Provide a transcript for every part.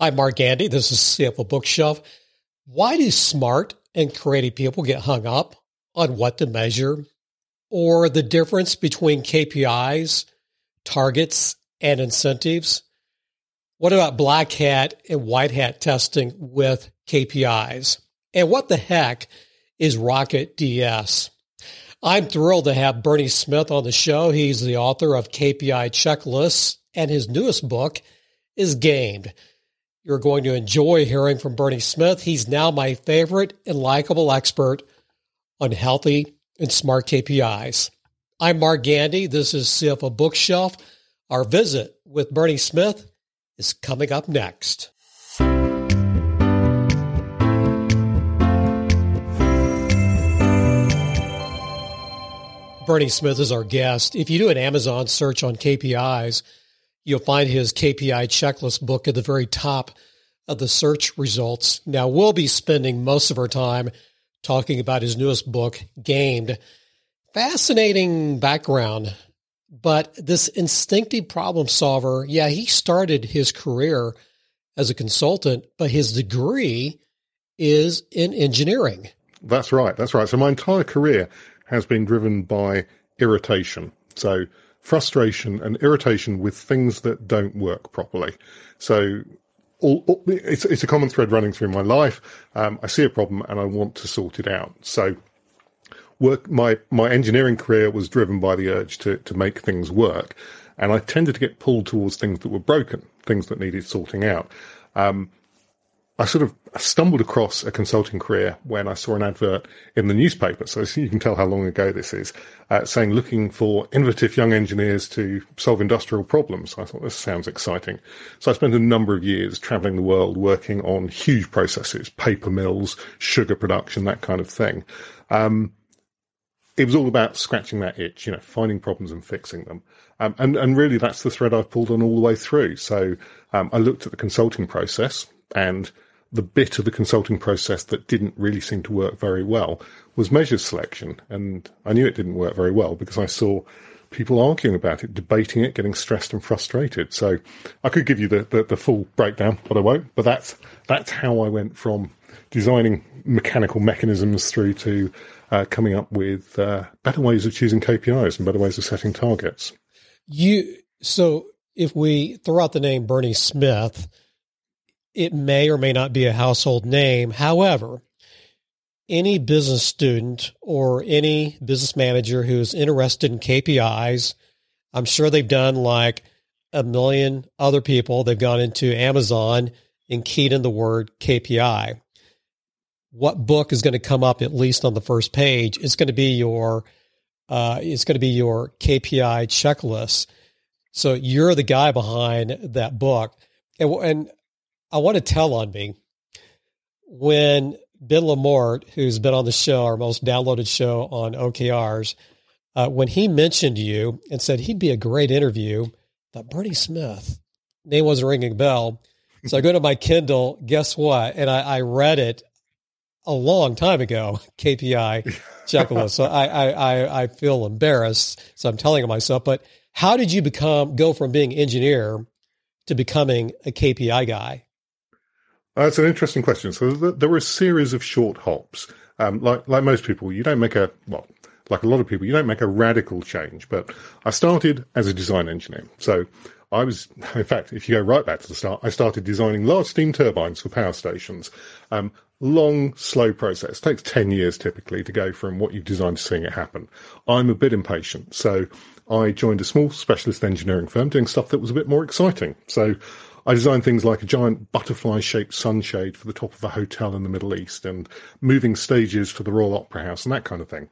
I'm Mark Gandy. This is CFO Bookshelf. Why do smart and creative people get hung up on what to measure or the difference between KPIs, targets, and incentives? What about black hat and white hat testing with KPIs? And what the heck is Rocket DS? I'm thrilled to have Bernie Smith on the show. He's the author of KPI Checklists, and his newest book is Gamed. You're going to enjoy hearing from Bernie Smith. He's now my favorite and likable expert on healthy and smart KPIs. I'm Mark Gandy. This is CFO Bookshelf. Our visit with Bernie Smith is coming up next. Bernie Smith is our guest. If you do an Amazon search on KPIs, you'll find his KPI checklist book at the very top of the search results. Now, we'll be spending most of our time talking about his newest book, Gamed. Fascinating background, but this instinctive problem solver, yeah, he started his career as a consultant, but his degree is in engineering. That's right. That's right. So my entire career has been driven by irritation. So frustration and irritation with things that don't work properly. So all, all, it's, it's a common thread running through my life. Um, I see a problem and I want to sort it out. So work, my, my engineering career was driven by the urge to, to make things work. And I tended to get pulled towards things that were broken, things that needed sorting out. Um, I sort of stumbled across a consulting career when I saw an advert in the newspaper. So you can tell how long ago this is, uh, saying looking for innovative young engineers to solve industrial problems. I thought this sounds exciting. So I spent a number of years traveling the world working on huge processes, paper mills, sugar production, that kind of thing. Um, it was all about scratching that itch, you know, finding problems and fixing them. Um, and, and really that's the thread I've pulled on all the way through. So, um, I looked at the consulting process and the bit of the consulting process that didn't really seem to work very well was measures selection. And I knew it didn't work very well because I saw people arguing about it, debating it, getting stressed and frustrated. So I could give you the, the, the full breakdown, but I won't. But that's, that's how I went from designing mechanical mechanisms through to uh, coming up with uh, better ways of choosing KPIs and better ways of setting targets. You so if we throw out the name Bernie Smith, it may or may not be a household name. However, any business student or any business manager who's interested in KPIs, I'm sure they've done like a million other people. They've gone into Amazon and keyed in the word KPI. What book is going to come up at least on the first page? It's going to be your uh, it's going to be your KPI checklist. So you're the guy behind that book, and, and I want to tell on me when Ben Lamorte, who's been on the show, our most downloaded show on OKRs, uh, when he mentioned you and said he'd be a great interview, that Bernie Smith name wasn't ringing a bell. So I go to my Kindle. Guess what? And I, I read it a long time ago. KPI checklist. so I, I I feel embarrassed. So I'm telling myself. But how did you become go from being engineer to becoming a KPI guy? That's an interesting question. So there were a series of short hops. Um, like like most people, you don't make a well, like a lot of people, you don't make a radical change. But I started as a design engineer, so I was, in fact, if you go right back to the start, I started designing large steam turbines for power stations. Um, long, slow process. Takes 10 years typically to go from what you've designed to seeing it happen. I'm a bit impatient. So I joined a small specialist engineering firm doing stuff that was a bit more exciting. So I designed things like a giant butterfly shaped sunshade for the top of a hotel in the Middle East and moving stages for the Royal Opera House and that kind of thing.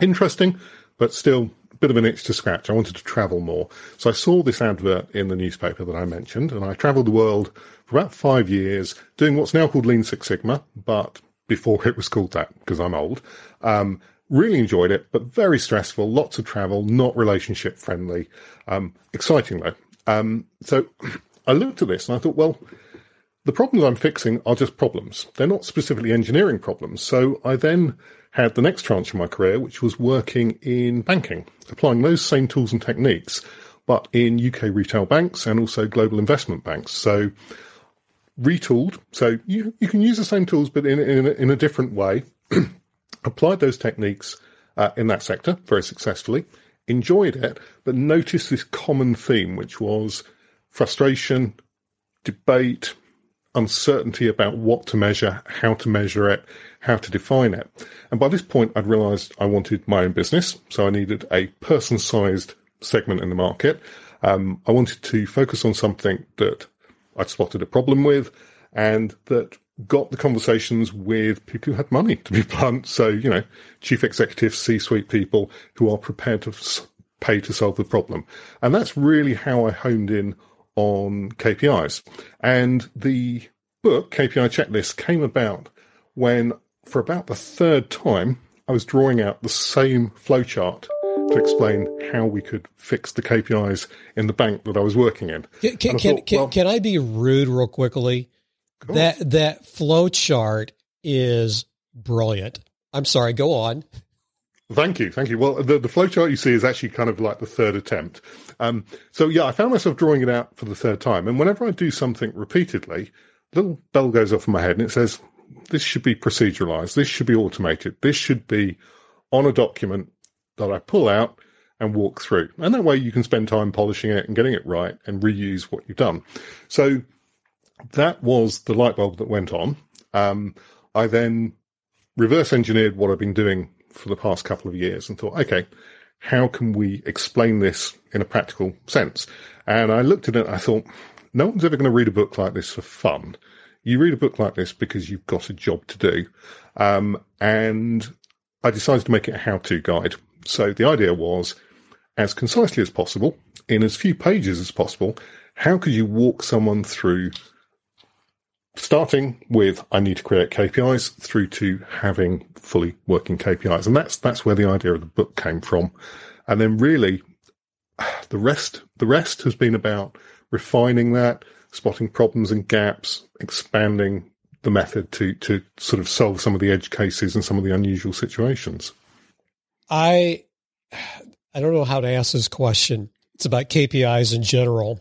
Interesting, but still a bit of an itch to scratch. I wanted to travel more. So I saw this advert in the newspaper that I mentioned and I traveled the world for about five years doing what's now called Lean Six Sigma, but before it was called that because I'm old. Um, really enjoyed it, but very stressful, lots of travel, not relationship friendly. Um, exciting though. Um, so I looked at this and I thought, well, the problems I'm fixing are just problems. They're not specifically engineering problems. So I then had the next tranche of my career, which was working in banking, applying those same tools and techniques, but in UK retail banks and also global investment banks. So retooled. So you, you can use the same tools, but in, in, a, in a different way. Applied those techniques uh, in that sector very successfully, enjoyed it, but noticed this common theme, which was frustration, debate, uncertainty about what to measure, how to measure it, how to define it. And by this point, I'd realized I wanted my own business. So I needed a person sized segment in the market. Um, I wanted to focus on something that I'd spotted a problem with and that got the conversations with people who had money, to be blunt. So, you know, chief executives, C suite people who are prepared to pay to solve the problem. And that's really how I honed in on KPIs. And the book, KPI Checklist, came about when, for about the third time, I was drawing out the same flowchart to explain how we could fix the KPIs in the bank that I was working in. Can, can, thought, can, well, can, I be rude real quickly? That that flow chart is brilliant. I'm sorry, go on. Thank you, thank you. Well, the, the flow chart you see is actually kind of like the third attempt. Um, so yeah, I found myself drawing it out for the third time, and whenever I do something repeatedly, a little bell goes off in my head, and it says, "This should be proceduralized. This should be automated. This should be on a document that I pull out and walk through. And that way you can spend time polishing it and getting it right and reuse what you've done. So that was the light bulb that went on. Um, I then reverse engineered what I've been doing for the past couple of years and thought, okay, how can we explain this in a practical sense? And I looked at it I thought, no one's ever going to read a book like this for fun. You read a book like this because you've got a job to do. Um, and I decided to make it a how to guide. So the idea was, as concisely as possible, in as few pages as possible, how could you walk someone through starting with I need to create KPIs through to having fully working KPIs. And that's that's where the idea of the book came from. And then really the rest the rest has been about refining that, spotting problems and gaps, expanding the method to to sort of solve some of the edge cases and some of the unusual situations. I I don't know how to ask this question. It's about KPIs in general.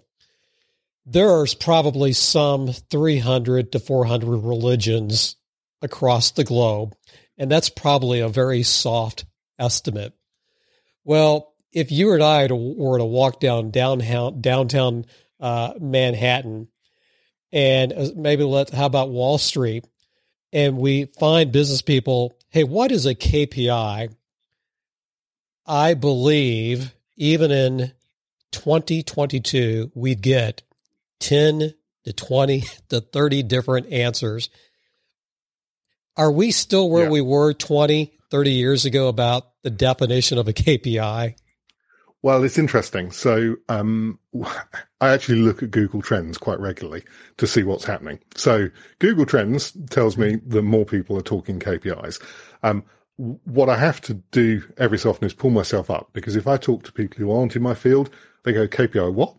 There's probably some 300 to 400 religions across the globe, and that's probably a very soft estimate. Well, if you and I were to walk down downtown downtown uh, Manhattan, and uh, maybe let how about Wall Street, and we find business people, hey, what is a KPI? I believe even in 2022, we'd get 10 to 20 to 30 different answers. Are we still where yeah. we were 20, 30 years ago about the definition of a KPI? Well, it's interesting. So, um, I actually look at Google Trends quite regularly to see what's happening. So, Google Trends tells me that more people are talking KPIs. Um, what I have to do every so often is pull myself up because if I talk to people who aren't in my field, they go, KPI what?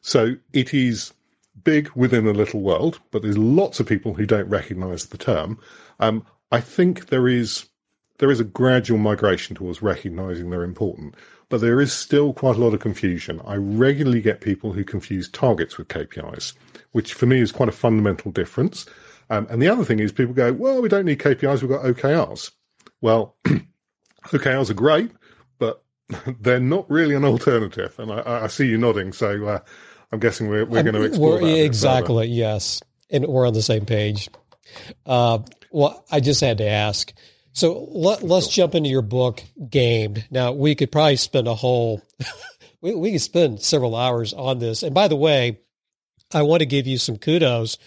So it is big within a little world, but there's lots of people who don't recognize the term. Um, I think there is there is a gradual migration towards recognizing they're important, but there is still quite a lot of confusion. I regularly get people who confuse targets with KPIs, which for me is quite a fundamental difference. Um, and the other thing is people go, well, we don't need KPIs, we've got OKRs. Well, OKRs are great, they're not really an alternative. And I, I see you nodding, so uh, I'm guessing we're, we're going to explore that. Exactly, yes. And we're on the same page. Uh, well, I just had to ask. So let, us jump into your book, Gamed. Now, we could probably spend a whole, we, we could spend several hours on this. And by the way, I want to give you some kudos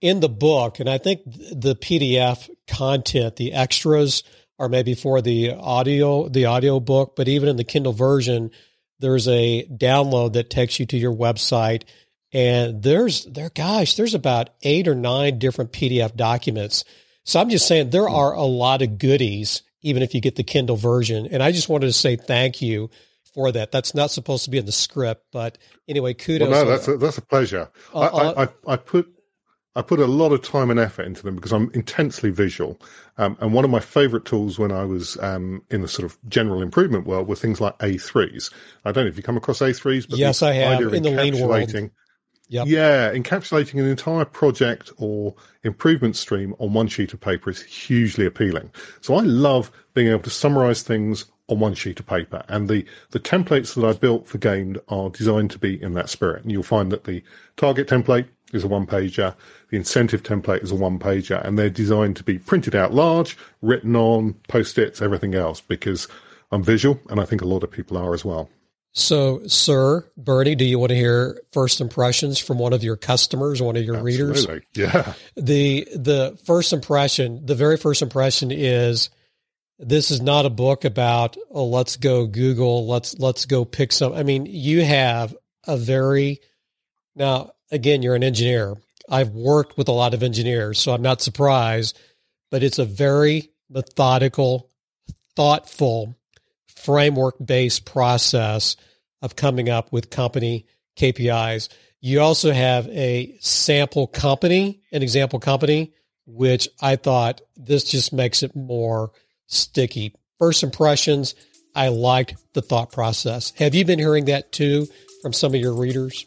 in the book, and I think the PDF content, the extras, are maybe for the audio, the audio book, but even in the Kindle version, there's a download that takes you to your website. And there's there, gosh, there's about eight or nine different PDF documents. So I'm just saying there are a lot of goodies, even if you get the Kindle version. And I just wanted to say thank you for that. That's not supposed to be in the script, but anyway, kudos. Well, no, that's a, that's a pleasure. Uh, I, I, I, put I put a lot of time and effort into them because I'm intensely visual. Um, and one of my favorite tools when I was um, in the sort of general improvement world were things like A3s. I don't know if you come across A3s, but yes, I have in the lean world. Yep. Yeah, encapsulating an entire project or improvement stream on one sheet of paper is hugely appealing. So I love being able to summarize things on one sheet of paper. And the, the templates that I built for Gamed are designed to be in that spirit. And you'll find that the target template is a one pager, the incentive template is a one pager, and they're designed to be printed out large, written on, post its, everything else, because I'm visual and I think a lot of people are as well. So, sir, Bernie, do you want to hear first impressions from one of your customers, one of your Absolutely. readers? Yeah. The the first impression, the very first impression is this is not a book about oh let's go Google, let's let's go pick some. I mean, you have a very now again, you're an engineer. I've worked with a lot of engineers, so I'm not surprised, but it's a very methodical, thoughtful framework based process of coming up with company KPIs. You also have a sample company, an example company, which I thought this just makes it more sticky. First impressions, I liked the thought process. Have you been hearing that too from some of your readers?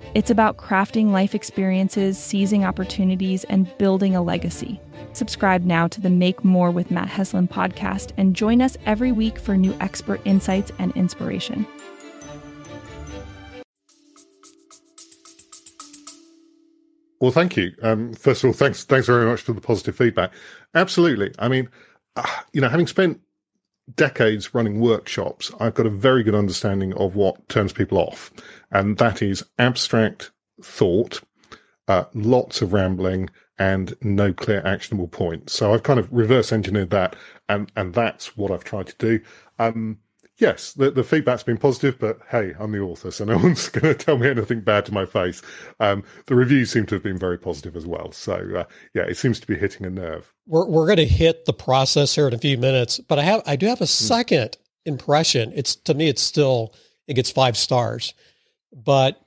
It's about crafting life experiences, seizing opportunities, and building a legacy. Subscribe now to the Make More with Matt Heslin podcast and join us every week for new expert insights and inspiration. Well, thank you. Um, first of all, thanks, thanks very much for the positive feedback. Absolutely. I mean, uh, you know, having spent decades running workshops, I've got a very good understanding of what turns people off, and that is abstract thought, uh, lots of rambling, and no clear actionable points. So I've kind of reverse engineered that, and and that's what I've tried to do. Um, yes, the, the feedback's been positive, but hey, I'm the author, so no one's going to tell me anything bad to my face. Um, the reviews seem to have been very positive as well. So uh, yeah, it seems to be hitting a nerve. We're we're going to hit the process here in a few minutes, but I have I do have a second impression. It's to me, it's still it gets five stars, but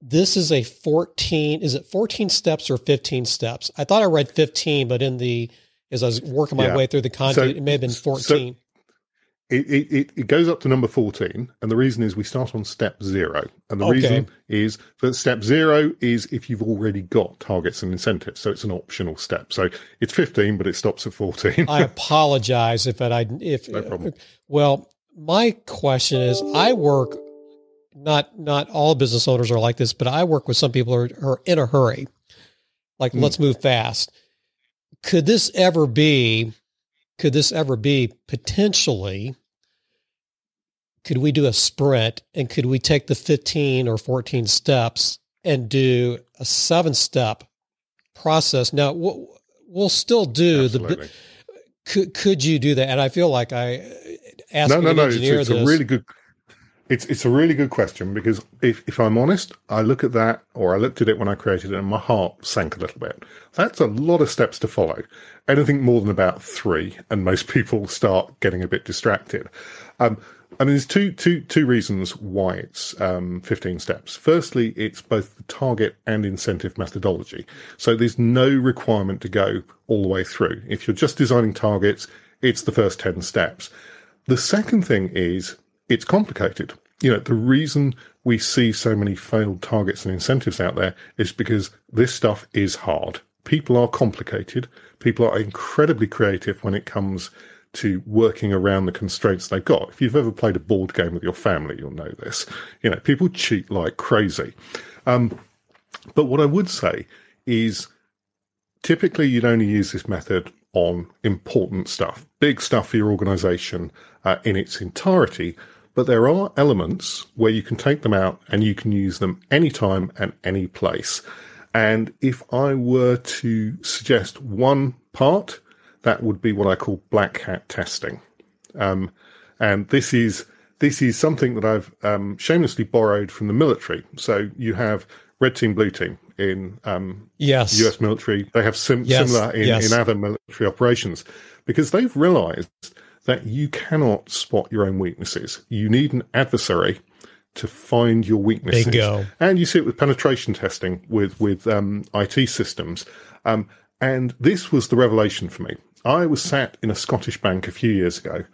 this is a 14 is it 14 steps or 15 steps i thought i read 15 but in the as i was working my Yeah. way through the content So- it may have been 14 It, it, it, it goes up to number 14, and the reason is we start on step zero. And the Okay. reason is that step zero is if you've already got targets and incentives. So it's an optional step. So it's 15, but it stops at 14. I apologize if it, I if No problem. well, my question is, I work not not all business owners are like this, but I work with some people who are, are in a hurry, like Hmm. let's move fast. Could this ever be? Could this ever be potentially? Could we do a sprint and could we take the fifteen or fourteen steps and do a seven step process? Now we'll, we'll still do the could could you do that? And I feel like I uh, asked no, no, no. It's, it's a really good. It's it's a really good question because if if I'm honest, I look at that or I looked at it when I created it, and my heart sank a little bit. That's a lot of steps to follow. Anything more than about three, and most people start getting a bit distracted. Um, I mean, there's two two two reasons why it's um, 15 steps. Firstly, it's both the target and incentive methodology, so there's no requirement to go all the way through. If you're just designing targets, it's the first 10 steps. The second thing is it's complicated. You know, the reason we see so many failed targets and incentives out there is because this stuff is hard. People are complicated. People are incredibly creative when it comes to working around the constraints they've got. If you've ever played a board game with your family, you'll know this. You know, people cheat like crazy. Um, but what I would say is typically you'd only use this method on important stuff, big stuff for your organization uh, in its entirety. But there are elements where you can take them out and you can use them anytime and any place. And if I were to suggest one part, that would be what I call black hat testing. Um, and this is this is something that I've um, shamelessly borrowed from the military. So you have red team, blue team in um, yes. US military. They have sim- yes. similar in, yes. in other military operations because they've realized that you cannot spot your own weaknesses. You need an adversary to find your weaknesses. Bingo. And you see it with penetration testing with with um, IT systems. Um, and this was the revelation for me. I was sat in a Scottish bank a few years ago,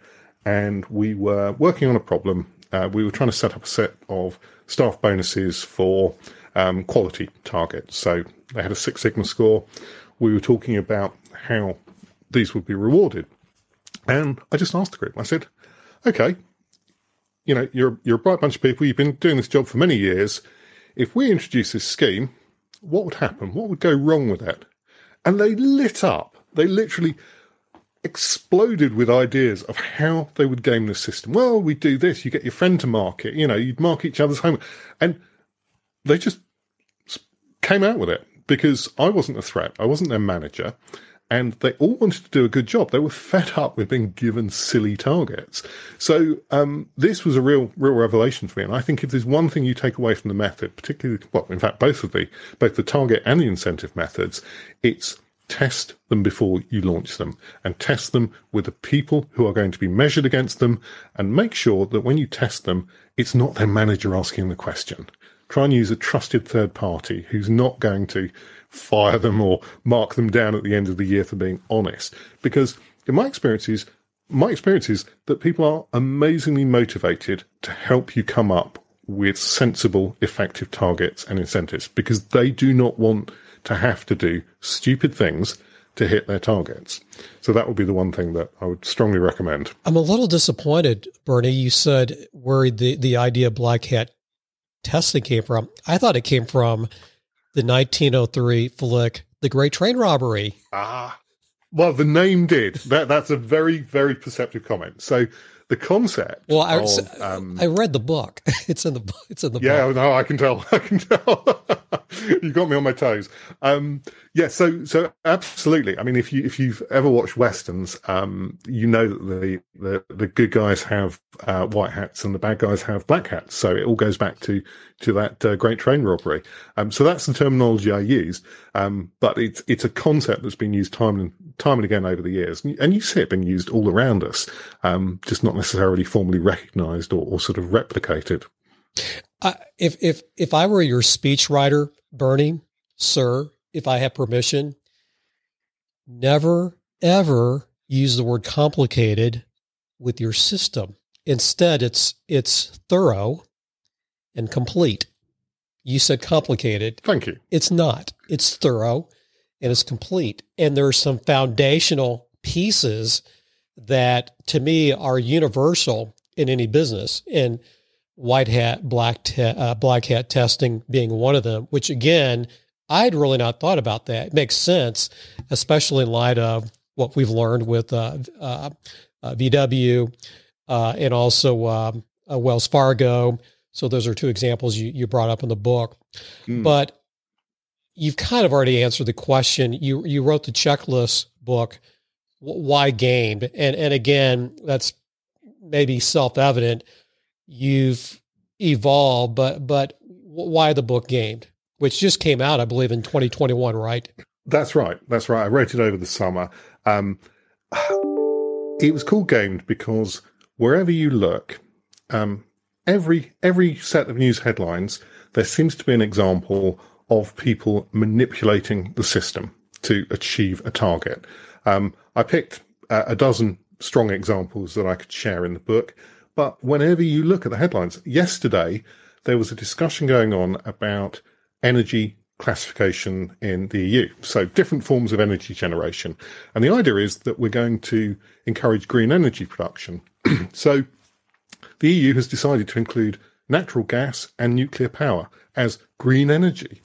and we were working on a problem. Uh, we were trying to set up a set of staff bonuses for um, quality targets. So they had a Six Sigma score. We were talking about how these would be rewarded. And I just asked the group, I said, okay, you know, you're, you're a bright bunch of people. You've been doing this job for many years. If we introduce this scheme, what would happen? What would go wrong with that? And they lit up. They literally exploded with ideas of how they would game the system. Well, we do this. You get your friend to mark it. You know, you'd mark each other's home. And they just came out with it because I wasn't a threat. I wasn't their manager. And they all wanted to do a good job. They were fed up with being given silly targets. So um, this was a real, real revelation for me. And I think if there's one thing you take away from the method, particularly, well, in fact, both of the both the target and the incentive methods, it's test them before you launch them and test them with the people who are going to be measured against them and make sure that when you test them, it's not their manager asking the question. Try and use a trusted third party who's not going to fire them or mark them down at the end of the year for being honest. Because in my experiences, my experience is that people are amazingly motivated to help you come up with sensible, effective targets and incentives because they do not want to have to do stupid things to hit their targets. So that would be the one thing that I would strongly recommend. I'm a little disappointed, Bernie. You said where the, the idea of black hat testing came from. I thought it came from the 1903 flick, The Great Train Robbery. Ah, well, the name did. That that's a very very perceptive comment. So the concept. Well, I, of, um, I read the book. It's in the it's in the yeah, book. no, I can tell. I can tell. you got me on my toes. Um, yeah, so so absolutely. I mean, if you if you've ever watched westerns, um, you know that the the, the good guys have uh, white hats and the bad guys have black hats. So it all goes back to to that uh, great train robbery. Um, so that's the terminology I used. Um, but it's it's a concept that's been used time and time and again over the years, and you see it being used all around us, um, just not necessarily formally recognised or, or, sort of replicated. Uh, if if if I were your speechwriter, Bernie, sir, if I have permission, never ever use the word complicated with your system. Instead, it's it's thorough and complete. You said complicated. Thank you. It's not. It's thorough and it's complete. And there are some foundational pieces that to me are universal in any business. And white hat, black, te- uh, black hat testing being one of them, which again, I'd really not thought about that. It makes sense, especially in light of what we've learned with uh, uh, uh VW uh, and also um, uh, Wells Fargo. So those are two examples you, you brought up in the book. Mm. But you've kind of already answered the question. You you wrote the checklist book, why gamed, and and again, that's maybe self evident. You've evolved, but but why the book gamed, which just came out, I believe, in 2021, right? That's right. That's right. I wrote it over the summer. Um, it was called gamed because wherever you look, um, every every set of news headlines, there seems to be an example of people manipulating the system to achieve a target. Um, I picked uh, a dozen strong examples that I could share in the book, but whenever you look at the headlines, yesterday there was a discussion going on about energy classification in the EU. So different forms of energy generation. And the idea is that we're going to encourage green energy production. so the EU has decided to include natural gas and nuclear power as green energy.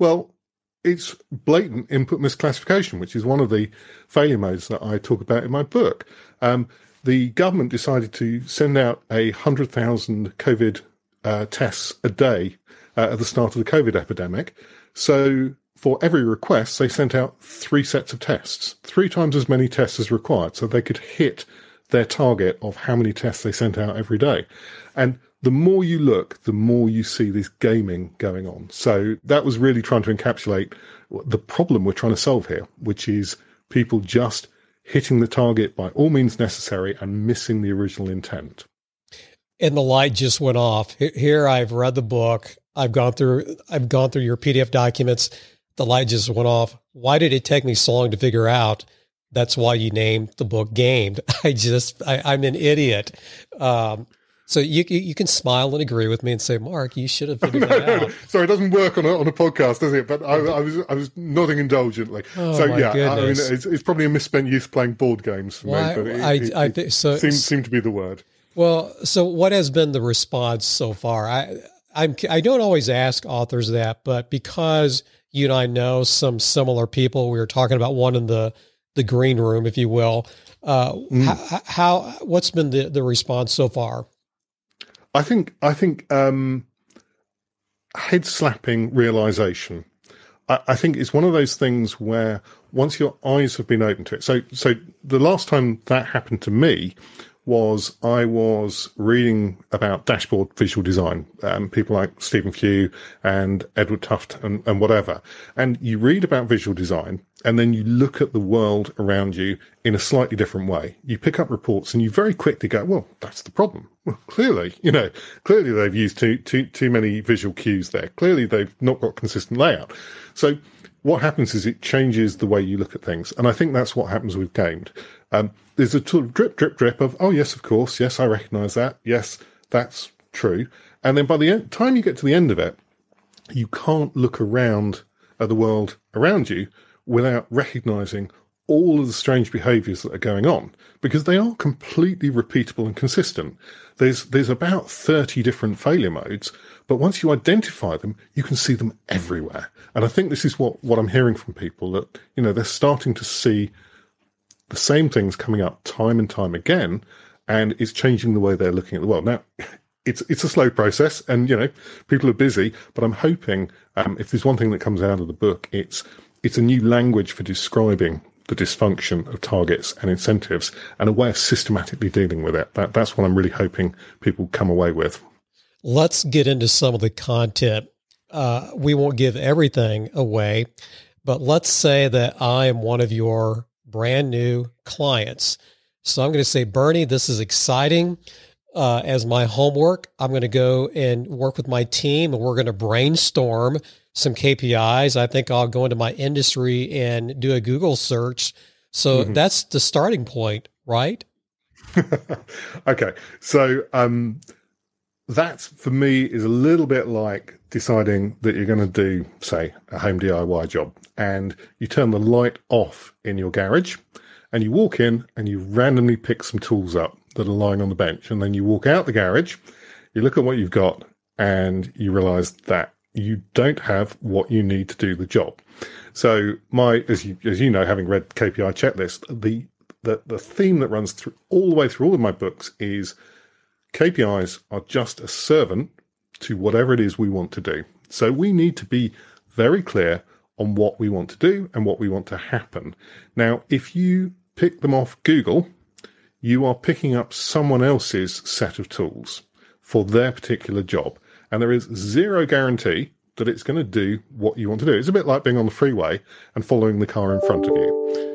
Well, it's blatant input misclassification, which is one of the failure modes that I talk about in my book. Um, the government decided to send out a hundred thousand COVID uh, tests a day uh, at the start of the COVID epidemic. So for every request, they sent out three sets of tests, three times as many tests as required, so they could hit their target of how many tests they sent out every day. And the more you look, the more you see this gaming going on. So that was really trying to encapsulate the problem we're trying to solve here, which is people just hitting the target by all means necessary and missing the original intent. And the light just went off. Here I've read the book. I've gone through I've gone through your PDF documents. The light just went off. Why did it take me so long to figure out that's why you named the book Gamed? I just I, am an idiot. Um, so you you can smile and agree with me and say, Mark, you should have figured that no, out. Sorry, it doesn't work on a, on a podcast, does it? But I, I was I was nodding indulgently. Oh, so yeah, goodness. I mean, it's, it's, probably a misspent youth playing board games for well, me. But it, I, it, I think so. Seems seem to be the word. Well, so what has been the response so far? I I'm I don't always ask authors that, but because you and I know some similar people, we were talking about one in the the green room, if you will. Uh, mm. how, how what's been the the response so far? I think I think um, head slapping realization. I, I, think it's one of those things where once your eyes have been open to it. So so the last time that happened to me was I was reading about dashboard visual design, um, people like Stephen Few and Edward Tufte and, and whatever. And you read about visual design and then you look at the world around you in a slightly different way. You pick up reports and you very quickly go, well, that's the problem. Well, clearly, you know, clearly they've used too, too, too many visual cues there. Clearly they've not got consistent layout. So what happens is it changes the way you look at things. And I think that's what happens with gamed. Um, there's a sort of drip, drip, drip of, oh, yes, of course. Yes, I recognize that. Yes, that's true. And then by the end, time you get to the end of it, you can't look around at the world around you without recognizing all of the strange behaviors that are going on because they are completely repeatable and consistent. There's, there's about 30 different failure modes, but once you identify them, you can see them everywhere. And I think this is what, what I'm hearing from people that, you know, they're starting to see the same things coming up time and time again, and it's changing the way they're looking at the world. Now, it's it's a slow process, and you know people are busy. But I'm hoping um, if there's one thing that comes out of the book, it's it's a new language for describing the dysfunction of targets and incentives and a way of systematically dealing with it. That, that's what I'm really hoping people come away with. Let's get into some of the content. Uh, we won't give everything away, but let's say that I am one of your brand new clients. So I'm going to say, Bernie, this is exciting. Uh, as my homework, I'm going to go and work with my team and we're going to brainstorm some KPIs. I think I'll go into my industry and do a Google search. So mm-hmm. that's the starting point, right? okay. So um, that for me is a little bit like deciding that you're going to do, say, a home DIY job and you turn the light off in your garage and you walk in and you randomly pick some tools up that are lying on the bench. And then you walk out the garage, you look at what you've got and you realize that you don't have what you need to do the job. So my, as you, as you know, having read KPI checklist, the, the, the theme that runs through all the way through all of my books is KPIs are just a servant to whatever it is we want to do. So we need to be very clear on what we want to do and what we want to happen. Now, if you pick them off Google, you are picking up someone else's set of tools for their particular job and there is zero guarantee that it's going to do what you want to do. It's a bit like being on the freeway and following the car in front of you.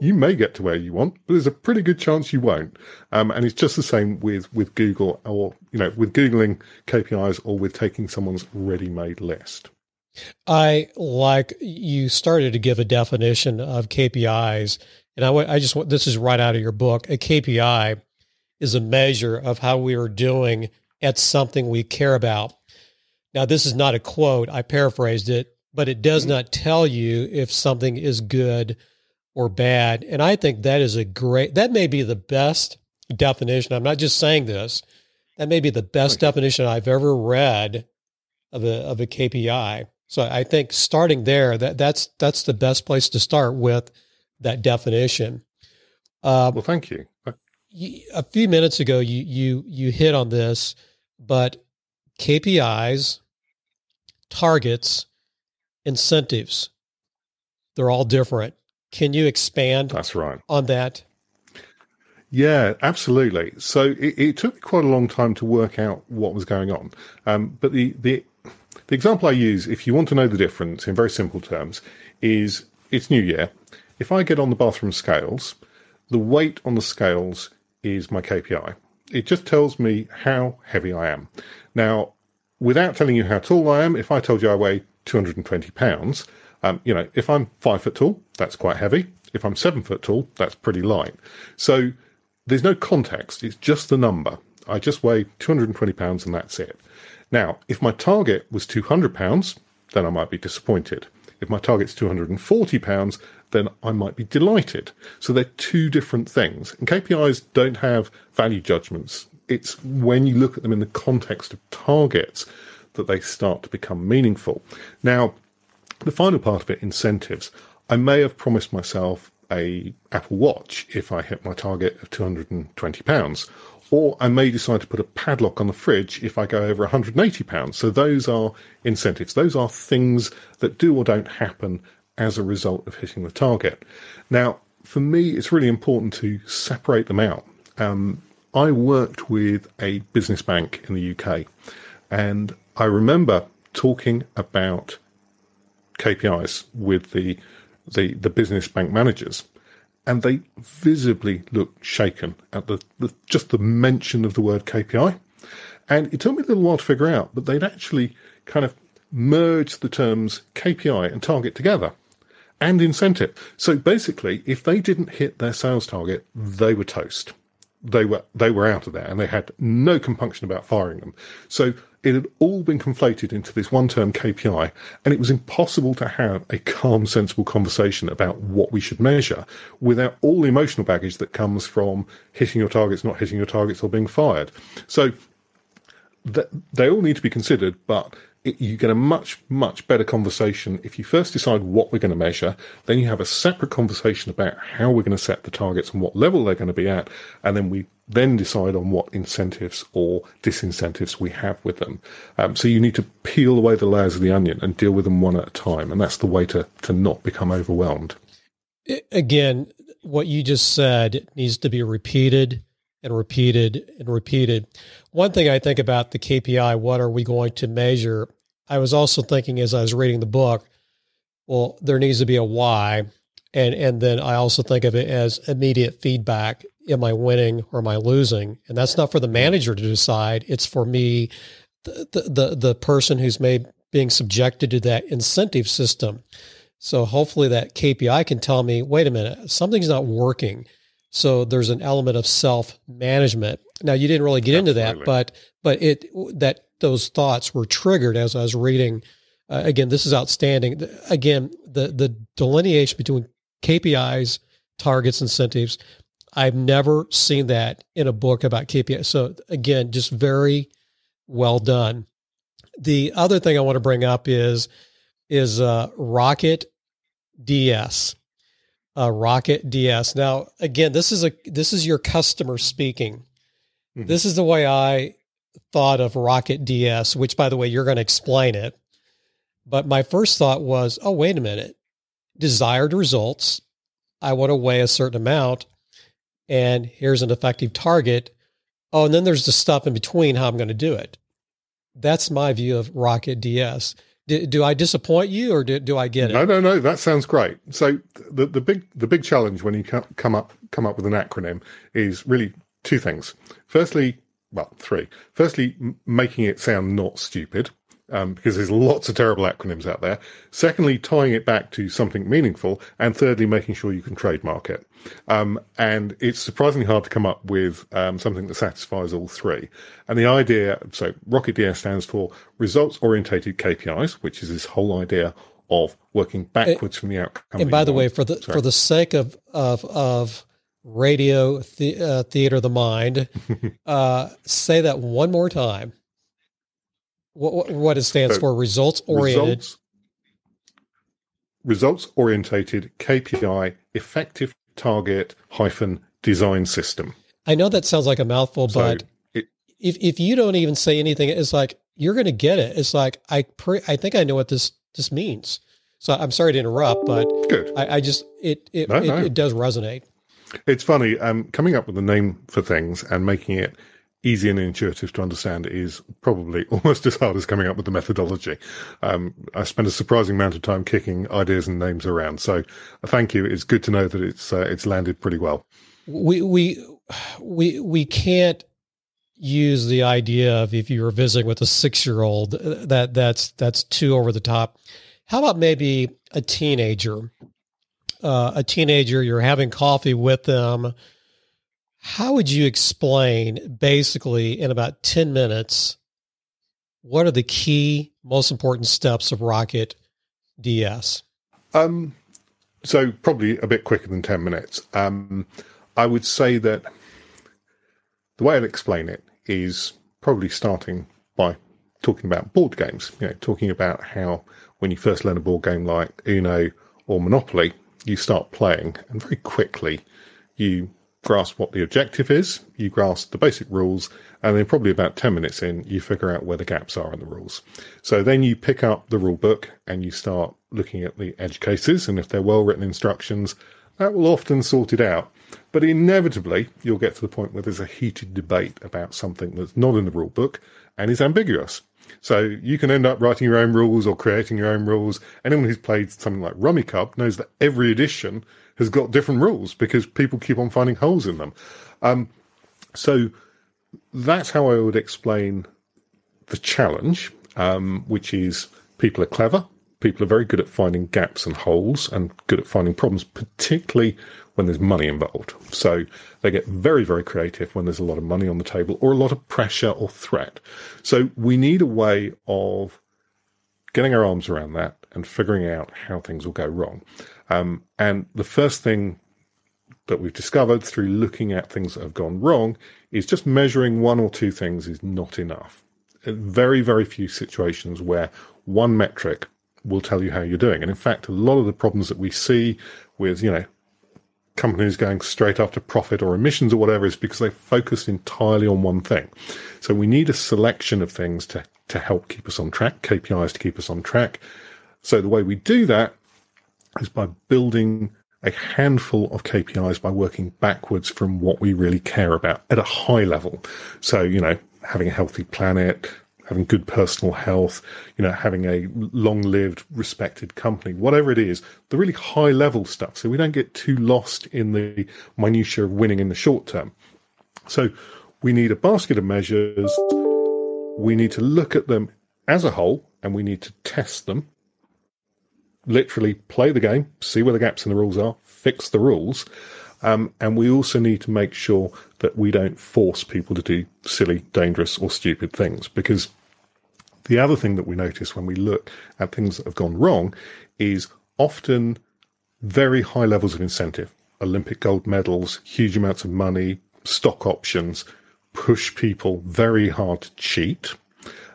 You, may get to where you want, but there's a pretty good chance you won't. Um, and it's just the same with, with Google or, you know, with Googling KPIs or with taking someone's ready-made list. I like you started to give a definition of KPIs, and I, I just want this is right out of your book. A KPI is a measure of how we are doing at something we care about. Now, this is not a quote, I paraphrased it, but it does not tell you if something is good or bad. And I think that is a great, that may be the best definition. I'm not just saying this, that may be the best definition I've ever read of a, of a KPI. So I think starting there, that that's, that's the best place to start with that definition. Uh, well, thank you a few minutes ago you you you hit on this, but KPIs, targets, incentives, they're all different. Can you expand That's right. on that? Yeah, absolutely. So it, it, took me quite a long time to work out what was going on. Um, but the, the the example I use, if you want to know the difference in very simple terms, is it's New Year. If I get on the bathroom scales, the weight on the scales is my KPI. It just tells me how heavy I am. Now, without telling you how tall I am, if I told you I weigh 220 pounds, um, you know, if I'm five foot tall, that's quite heavy. If I'm seven foot tall, that's pretty light. So there's no context. It's just the number. I just weigh 220 pounds and that's it. Now, if my target was 200 pounds, then I might be disappointed. If my target's 240 pounds, then I might be delighted. So they're two different things. And KPIs don't have value judgments. It's when you look at them in the context of targets that they start to become meaningful. Now, the final part of it, incentives. I may have promised myself a Apple Watch if I hit my target of 220 pounds, or I may decide to put a padlock on the fridge if I go over 180 pounds. So those are incentives. Those are things that do or don't happen as a result of hitting the target. Now, for me, it's really important to separate them out. Um, I worked with a business bank in the UK, and I remember talking about KPIs with the the, the business bank managers, and they visibly looked shaken at the, the just the mention of the word KPI. And it took me a little while to figure out, but they'd actually kind of merged the terms KPI and target together and incentive. So basically, if they didn't hit their sales target, they were toast. They were they were out of there, and they had no compunction about firing them. So it had all been conflated into this one term KPI, and it was impossible to have a calm, sensible conversation about what we should measure without all the emotional baggage that comes from hitting your targets, not hitting your targets, or being fired. So th- they all need to be considered, but it, you get a much, much better conversation if you first decide what we're going to measure, then you have a separate conversation about how we're going to set the targets and what level they're going to be at, and then we then decide on what incentives or disincentives we have with them. Um, so you need to peel away the layers of the onion and deal with them one at a time, and that's the way to to not become overwhelmed. Again, what you just said needs to be repeated and repeated and repeated. One thing I think about the KPI, what are we going to measure? I was also thinking as I was reading the book, well, there needs to be a why. And and then I also think of it as immediate feedback. Am I winning or am I losing? And that's not for the manager to decide. It's for me, the the the, person who's made being subjected to that incentive system. So hopefully that KPI can tell me, wait a minute, something's not working. So there's an element of self management. Now you didn't really get Absolutely. into that, but but it that those thoughts were triggered as I was reading. Uh, again, this is outstanding. Again, the the delineation between KPIs, targets, incentives. I've never seen that in a book about KPIs. So again, just very well done. The other thing I want to bring up is is uh, Rocket DS. Uh, Rocket DS. Now, again, this is a this is your customer speaking. Mm-hmm. This is the way I thought of Rocket DS, which, by the way, you're going to explain it. But my first thought was, oh, wait a minute. Desired results. I want to weigh a certain amount. And here's an effective target. Oh, and then there's the stuff in between how I'm going to do it. That's my view of Rocket DS. Do, do I disappoint you or do, do I get it? No, no, no. That sounds great. So the, the big the big challenge when you come up come up with an acronym is really two things. Firstly, well, three. Firstly, m- making it sound not stupid, um, because there's lots of terrible acronyms out there. Secondly, tying it back to something meaningful. And thirdly, making sure you can trademark it. Um, and it's surprisingly hard to come up with um, something that satisfies all three. And the idea, so Rocket DS stands for results orientated KPIs, which is this whole idea of working backwards from the outcome. And by the want. way, for the Sorry. for the sake of of of radio the, uh, theater of the mind. uh, say that one more time. What, what it stands so, for? Results oriented. Results, results orientated KPI effective target hyphen design system. I know that sounds like a mouthful, so but it, if if you don't even say anything, it's like you're going to get it. It's like I pre- I think I know what this this means. So I'm sorry to interrupt, but good. I, I just it it, no, it, no. it does resonate. It's funny, um, coming up with a name for things and making it easy and intuitive to understand is probably almost as hard as coming up with the methodology. Um, I spend a surprising amount of time kicking ideas and names around. So thank you. It's good to know that it's, uh, it's landed pretty well. We, we, we, we can't use the idea of if you were visiting with a six year old that that's, that's too over the top. How about maybe a teenager? Uh, a teenager, you're having coffee with them how would you explain, basically, in about 10 minutes, what are the key, most important steps of Rocket DS? Um, so, probably a bit quicker than 10 minutes. Um, I would say that the way I'd explain it is probably starting by talking about board games, you know, talking about how when you first learn a board game like Uno or Monopoly, you start playing and very quickly you grasp what the objective is, you grasp the basic rules, and then probably about 10 minutes in, you figure out where the gaps are in the rules. So then you pick up the rule book and you start looking at the edge cases, and if they're well written instructions, that will often sort it out. But inevitably, you'll get to the point where there's a heated debate about something that's not in the rule book and is ambiguous. So you can end up writing your own rules or creating your own rules. Anyone who's played something like Rummikub knows that every edition has got different rules because people keep on finding holes in them. Um, so that's how I would explain the challenge, um, which is people are clever. People are very good at finding gaps and holes and good at finding problems, particularly when there's money involved. So they get very, very creative when there's a lot of money on the table or a lot of pressure or threat. So we need a way of getting our arms around that and figuring out how things will go wrong. Um, and the first thing that we've discovered through looking at things that have gone wrong is just measuring one or two things is not enough. Very, very few situations where one metric will tell you how you're doing. And in fact, a lot of the problems that we see with, you know, companies going straight after profit or emissions or whatever is because they focus entirely on one thing. So we need a selection of things to, to help keep us on track, KPIs to keep us on track. So the way we do that is by building a handful of KPIs by working backwards from what we really care about at a high level. So, you know, having a healthy planet, having good personal health, you know, having a long lived, respected company, whatever it is, the really high level stuff. So we don't get too lost in the minutiae of winning in the short term. So we need a basket of measures. We need to look at them as a whole and we need to test them literally play the game, see where the gaps in the rules are, fix the rules. Um, and we also need to make sure that we don't force people to do silly, dangerous, or stupid things. Because the other thing that we notice when we look at things that have gone wrong is often very high levels of incentive. Olympic gold medals, huge amounts of money, stock options push people very hard to cheat.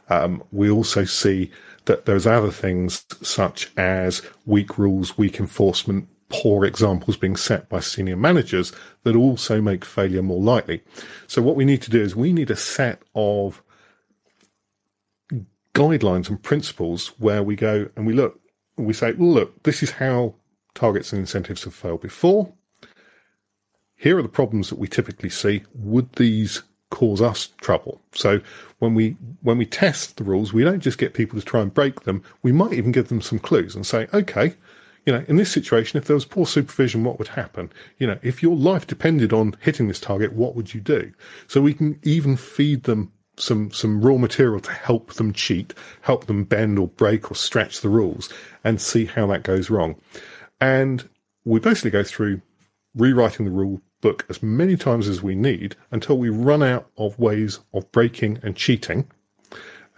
Um, we also see that there's other things such as weak rules, weak enforcement, poor examples being set by senior managers that also make failure more likely. So what we need to do is we need a set of guidelines and principles where we go and we look, we say, look, this is how targets and incentives have failed before. Here are the problems that we typically see. Would these cause us trouble. So when we when we test the rules, we don't just get people to try and break them. We might even give them some clues and say, okay, you know, in this situation, if there was poor supervision, what would happen? You know, if your life depended on hitting this target, what would you do? So we can even feed them some some raw material to help them cheat, help them bend or break or stretch the rules, and see how that goes wrong. And we basically go through rewriting the rule book as many times as we need until we run out of ways of breaking and cheating.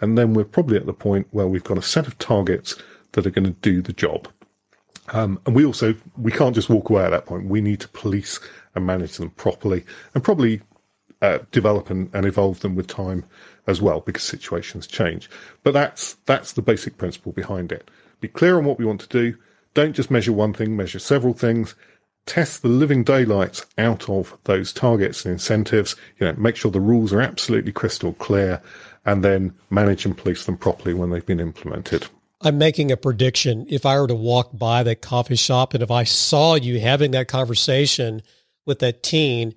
And then we're probably at the point where we've got a set of targets that are going to do the job. Um, and we also, we can't just walk away at that point. We need to police and manage them properly and probably uh, develop and, and evolve them with time as well because situations change. But that's, that's the basic principle behind it. Be clear on what we want to do. Don't just measure one thing, measure several things test the living daylights out of those targets and incentives, you know, make sure the rules are absolutely crystal clear and then manage and police them properly when they've been implemented. I'm making a prediction. If I were to walk by that coffee shop and if I saw you having that conversation, with that teen,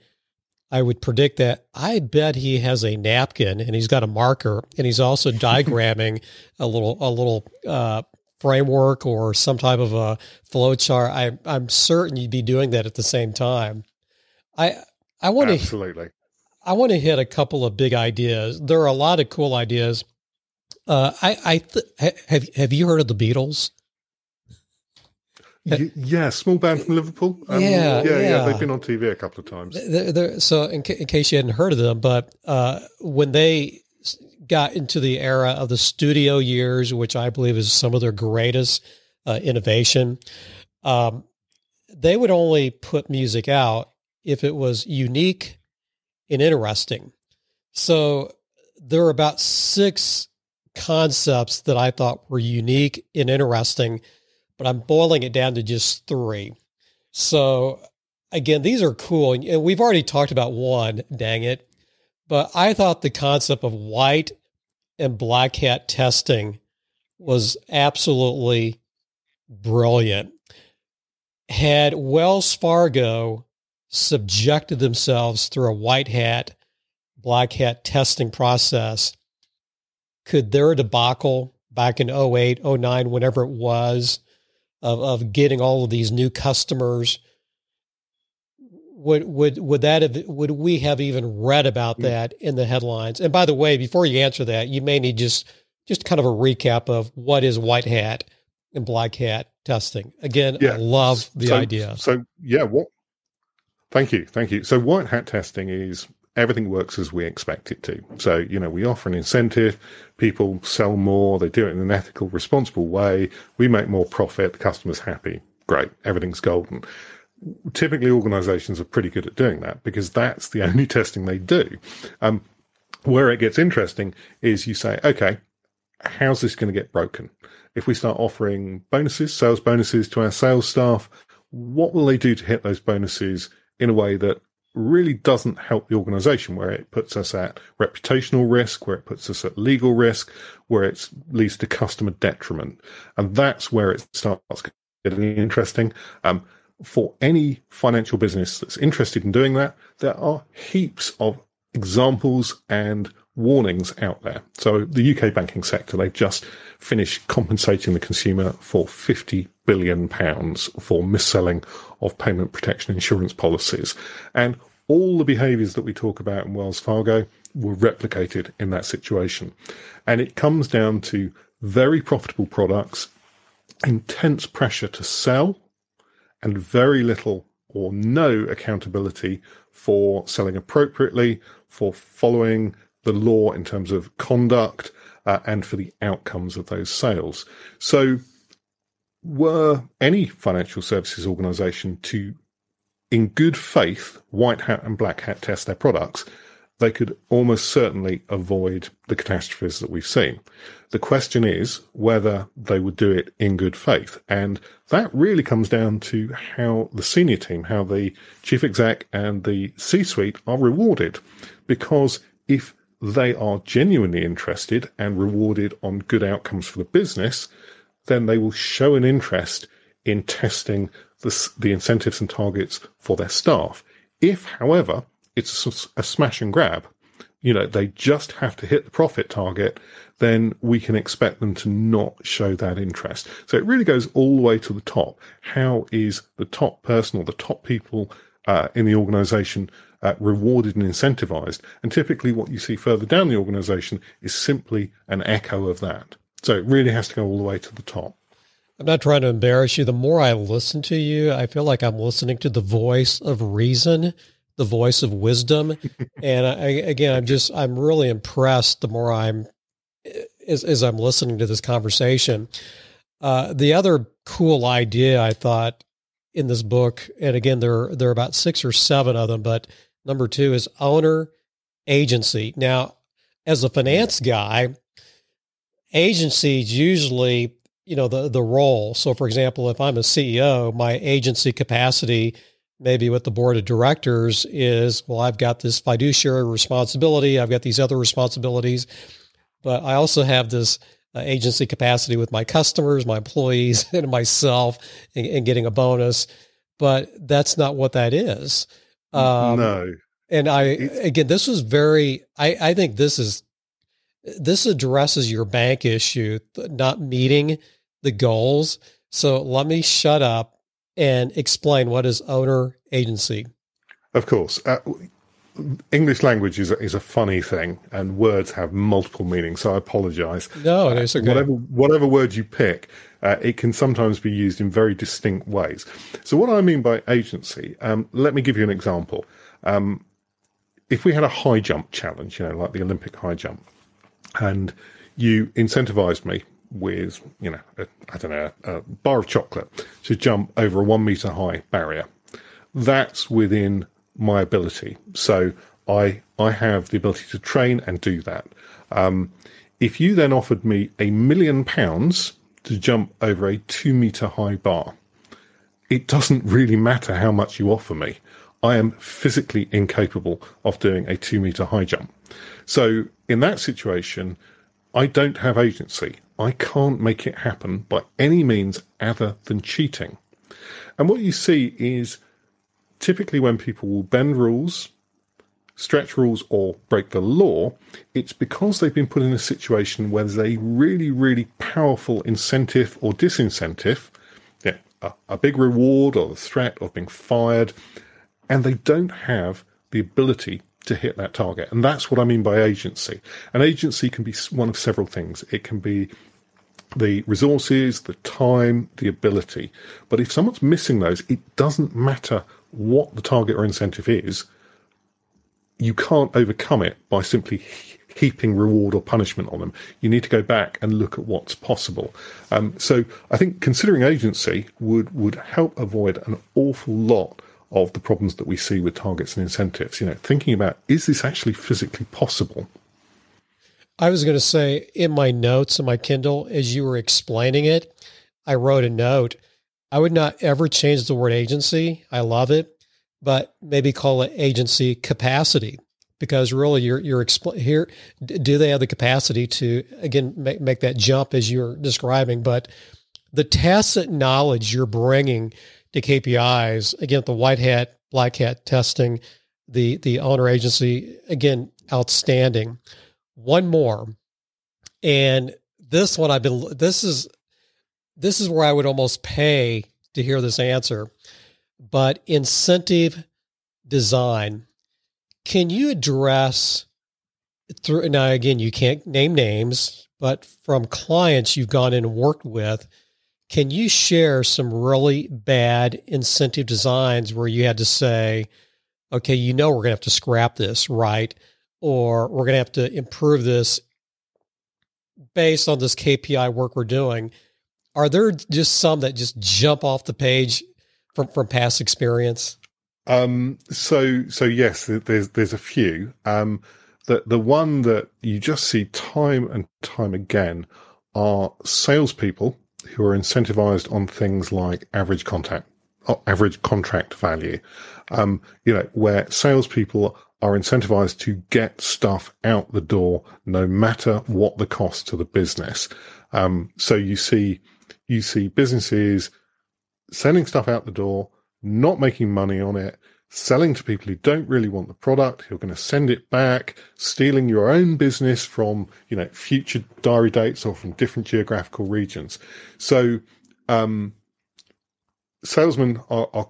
I would predict that I bet he has a napkin and he's got a marker and he's also diagramming a little a little uh, framework or some type of a flow chart. I, I'm certain you'd be doing that at the same time. I I want to absolutely. I want to hit a couple of big ideas. There are a lot of cool ideas. Uh, I I th- have have you heard of the Beatles? Y- yeah, small band from Liverpool. Um, yeah, yeah, yeah, They've been on TV a couple of times. They're, they're, so, in, ca- in, case you hadn't heard of them, but uh, when they got into the era of the studio years, which I believe is some of their greatest uh, innovation, um, they would only put music out if it was unique and interesting. So there are about six concepts that I thought were unique and interesting but I'm boiling it down to just three. So again, these are cool. And we've already talked about one, dang it. But I thought the concept of white and black hat testing was absolutely brilliant. Had Wells Fargo subjected themselves through a white hat, black hat testing process, could their debacle back in 08, 09, whenever it was, of, of getting all of these new customers would would would that have would we have even read about mm. that in the headlines and by the way before you answer that you may need just just kind of a recap of what is white hat and black hat testing again yeah. i love the so, idea so yeah what thank you thank you so white hat testing is everything works as we expect it to. So, you know, we offer an incentive, people sell more, they do it in an ethical, responsible way, we make more profit, the customer's happy. Great, everything's golden. Typically, organizations are pretty good at doing that because that's the only testing they do. Um, where it gets interesting is you say, okay, how's this going to get broken? If we start offering bonuses, sales bonuses to our sales staff, what will they do to hit those bonuses in a way that really doesn't help the organization, where it puts us at reputational risk, where it puts us at legal risk, where it leads to customer detriment. And that's where it starts getting interesting. Um, for any financial business that's interested in doing that, there are heaps of examples and warnings out there. So the UK banking sector, they've just finished compensating the consumer for 50 billion pounds for mis-selling of payment protection insurance policies. And all the behaviors that we talk about in Wells Fargo were replicated in that situation. And it comes down to very profitable products, intense pressure to sell, and very little or no accountability for selling appropriately, for following the law in terms of conduct, uh, and for the outcomes of those sales. So, were any financial services organization to in good faith, white hat and black hat test their products, they could almost certainly avoid the catastrophes that we've seen. The question is whether they would do it in good faith. And that really comes down to how the senior team, how the chief exec and the C suite are rewarded. Because if they are genuinely interested and rewarded on good outcomes for the business, then they will show an interest in testing the, the incentives and targets for their staff. If, however, it's a smash and grab, you know, they just have to hit the profit target, then we can expect them to not show that interest. So it really goes all the way to the top. How is the top person or the top people uh, in the organization uh, rewarded and incentivized? And typically what you see further down the organization is simply an echo of that. So it really has to go all the way to the top. I'm not trying to embarrass you. The more I listen to you, I feel like I'm listening to the voice of reason, the voice of wisdom. and I, again, I'm just, I'm really impressed the more I'm, as, as I'm listening to this conversation. Uh, the other cool idea I thought in this book, and again, there, there are about six or seven of them, but number two is owner agency. Now, as a finance guy, agencies usually you know the the role. So, for example, if I'm a CEO, my agency capacity, maybe with the board of directors, is well, I've got this fiduciary responsibility, I've got these other responsibilities, but I also have this uh, agency capacity with my customers, my employees, and myself, and, and getting a bonus. But that's not what that is. Um, no. And I It's- again, this was very. I I think this is this addresses your bank issue, not meeting the goals. So let me shut up and explain what is owner agency. Of course. Uh, English language is a, is a funny thing, and words have multiple meanings. So I apologise. No, it's okay. Whatever whatever word you pick, uh, it can sometimes be used in very distinct ways. So what I mean by agency, um, let me give you an example. Um, if we had a high jump challenge, you know, like the Olympic high jump, and you incentivized me with, you know, I I don't know, a bar of chocolate to jump over a one meter high barrier, that's within my ability. So I I have the ability to train and do that. Um, if you then offered me a million pounds to jump over a two meter high bar, it doesn't really matter how much you offer me. I am physically incapable of doing a two meter high jump. So in that situation, I don't have agency. I can't make it happen by any means other than cheating. And what you see is typically when people will bend rules, stretch rules, or break the law, it's because they've been put in a situation where there's a really, really powerful incentive or disincentive, yeah, a, a big reward or the threat of being fired, and they don't have the ability to hit that target. And that's what I mean by agency. An agency can be one of several things. It can be the resources, the time, the ability. But if someone's missing those, it doesn't matter what the target or incentive is. You can't overcome it by simply heaping reward or punishment on them. You need to go back and look at what's possible. Um, so I think considering agency would would help avoid an awful lot of the problems that we see with targets and incentives. You know, thinking about is this actually physically possible? I was going to say in my notes in my Kindle, as you were explaining it, I wrote a note. I would not ever change the word agency. I love it, but maybe call it agency capacity because really you're you're expl- here. Do they have the capacity to again make make that jump as you're describing? But the tacit knowledge you're bringing to KPIs again, the white hat, black hat testing, the the owner agency again, outstanding one more and this one i've been this is this is where i would almost pay to hear this answer but incentive design can you address through now again you can't name names but from clients you've gone in and worked with can you share some really bad incentive designs where you had to say okay you know we're going to have to scrap this right or we're going to have to improve this based on this KPI work we're doing. Are there just some that just jump off the page from from past experience? Um, so so yes, there's there's a few. Um, the the one that you just see time and time again are salespeople who are incentivized on things like average contact, or average contract value. Um, you know, where salespeople are incentivized to get stuff out the door, no matter what the cost to the business. Um, so you see, you see businesses sending stuff out the door, not making money on it, selling to people who don't really want the product, who are going to send it back, stealing your own business from, you know, future diary dates or from different geographical regions. So, um, salesmen are, are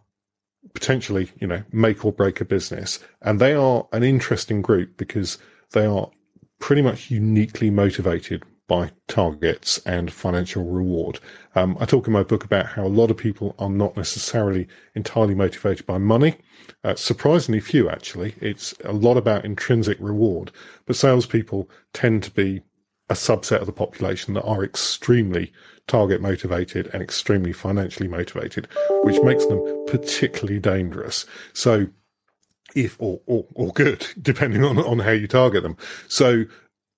potentially, you know, make or break a business. And they are an interesting group because they are pretty much uniquely motivated by targets and financial reward. Um, I talk in my book about how a lot of people are not necessarily entirely motivated by money. Uh, surprisingly few, actually. It's a lot about intrinsic reward, but salespeople tend to be a subset of the population that are extremely target motivated and extremely financially motivated, which makes them particularly dangerous. So, if or or, or good, depending on on how you target them. So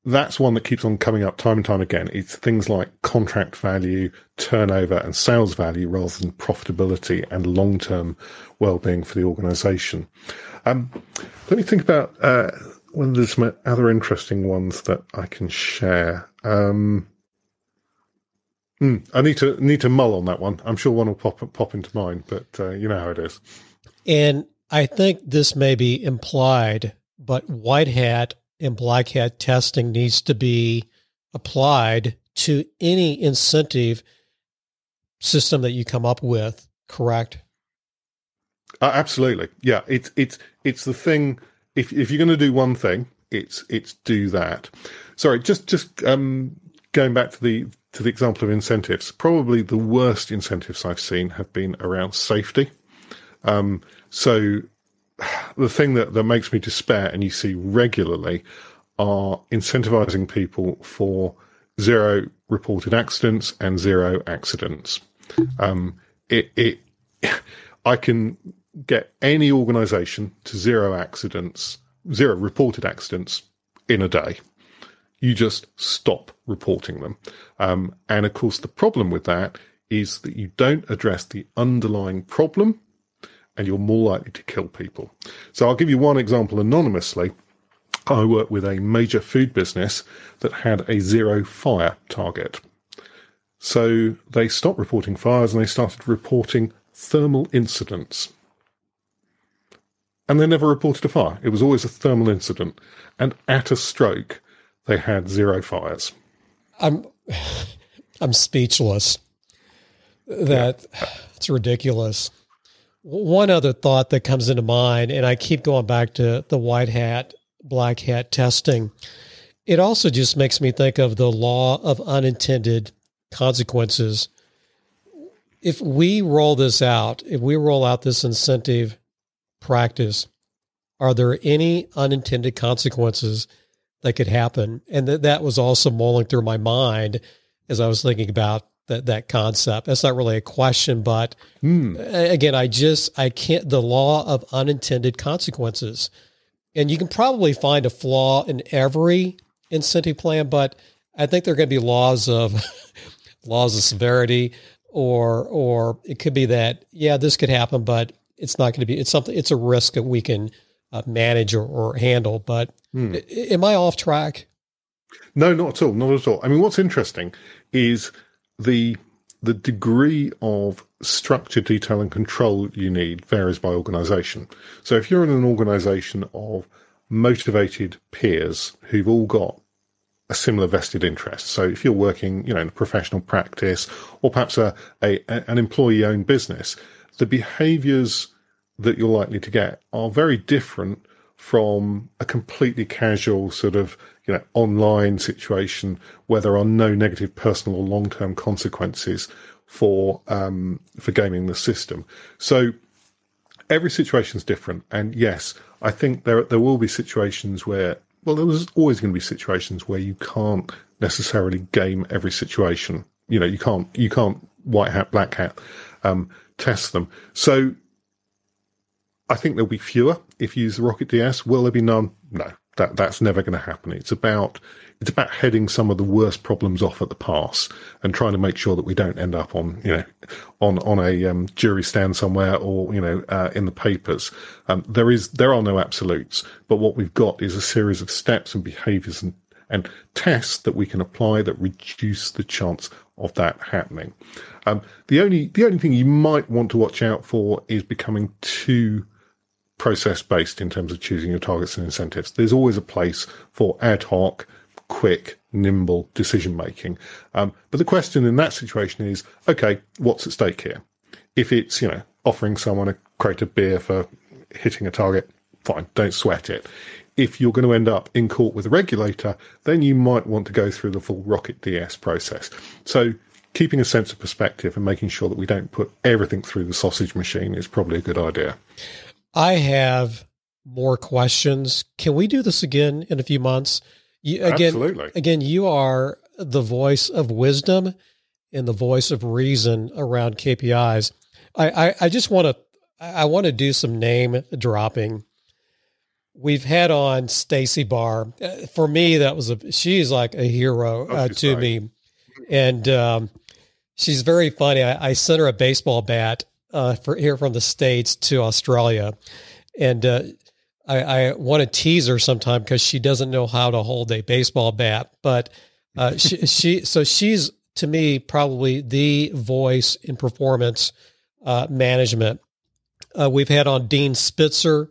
that's one that keeps on coming up time and time again. It's things like contract value, turnover, and sales value rather than profitability and long term well being for the organization. Um, let me think about uh, whether there's some other interesting ones that I can share. Um, hmm, I need to need to mull on that one. I'm sure one will pop pop into mind, but uh, you know how it is. And I think this may be implied, but white hat and black hat testing needs to be applied to any incentive system that you come up with, correct? Uh, absolutely. Yeah, it's it's it's the thing if if you're going to do one thing, it's it's do that. Sorry, just just um going back to the to the example of incentives, probably the worst incentives I've seen have been around safety. Um, so the thing that, that makes me despair, and you see regularly, are incentivizing people for zero reported accidents and zero accidents. Um, it, it, I can get any organization to zero accidents, zero reported accidents in a day. You just stop reporting them. Um, and of course, the problem with that is that you don't address the underlying problem and you're more likely to kill people. So I'll give you one example anonymously. I work with a major food business that had a zero fire target. So they stopped reporting fires and they started reporting thermal incidents. And they never reported a fire. It was always a thermal incident. And at a stroke, they had zero fires. I'm I'm speechless. That yeah. it's ridiculous. One other thought that comes into mind, and I keep going back to the white hat, black hat testing. It also just makes me think of the law of unintended consequences. If we roll this out, if we roll out this incentive practice, are there any unintended consequences that could happen? And that that was also mulling through my mind as I was thinking about that that concept. That's not really a question, but mm. again, I just I can't the law of unintended consequences. And you can probably find a flaw in every incentive plan, but I think there are going to be laws of laws of severity or or it could be that yeah, this could happen, but it's not going to be it's something it's a risk that we can uh, manage or, or, handle. But mm. am I off track? No, not at all. Not at all. I mean, what's interesting is the the degree of structure, detail, and control you need varies by organization. So if you're in an organization of motivated peers who've all got a similar vested interest. So if you're working, you know, in a professional practice or perhaps a, a an employee owned business, the behaviors that you're likely to get are very different from a completely casual sort of you know online situation where there are no negative personal or long term consequences for um, for gaming the system. So every situation is different, and yes, I think there there will be situations where well, there's always going to be situations where you can't necessarily game every situation. You know, you can't you can't white hat black hat um, test them. So I think there'll be fewer if you use the Rocket DS. Will there be none? No, that that's never going to happen. It's about it's about heading some of the worst problems off at the pass and trying to make sure that we don't end up on you know on on a um, jury stand somewhere or you know uh, in the papers. Um, there is there are no absolutes, but what we've got is a series of steps and behaviours and and tests that we can apply that reduce the chance of that happening. Um, the only the only thing you might want to watch out for is becoming too process based in terms of choosing your targets and incentives. There's always a place for ad hoc, quick, nimble decision making. Um, but the question in that situation is, okay, what's at stake here? If it's, you know, offering someone a crate of beer for hitting a target, fine, don't sweat it. If you're going to end up in court with a regulator, then you might want to go through the full Rocket DS process. So keeping a sense of perspective and making sure that we don't put everything through the sausage machine is probably a good idea. I have more questions. Can we do this again in a few months? You, again, Absolutely. Again, you are the voice of wisdom and the voice of reason around KPIs. I, I, I just want to I want to do some name dropping. We've had on Stacey Barr. Uh, for me, that was a she's like a hero oh, uh, to me, and um, she's very funny. I, I sent her a baseball bat uh, for here from the states to Australia, and uh, I, I, want to tease her sometime because she doesn't know how to hold a baseball bat. But uh, she, she, so she's to me probably the voice in performance uh, management. Uh, we've had on Dean Spitzer,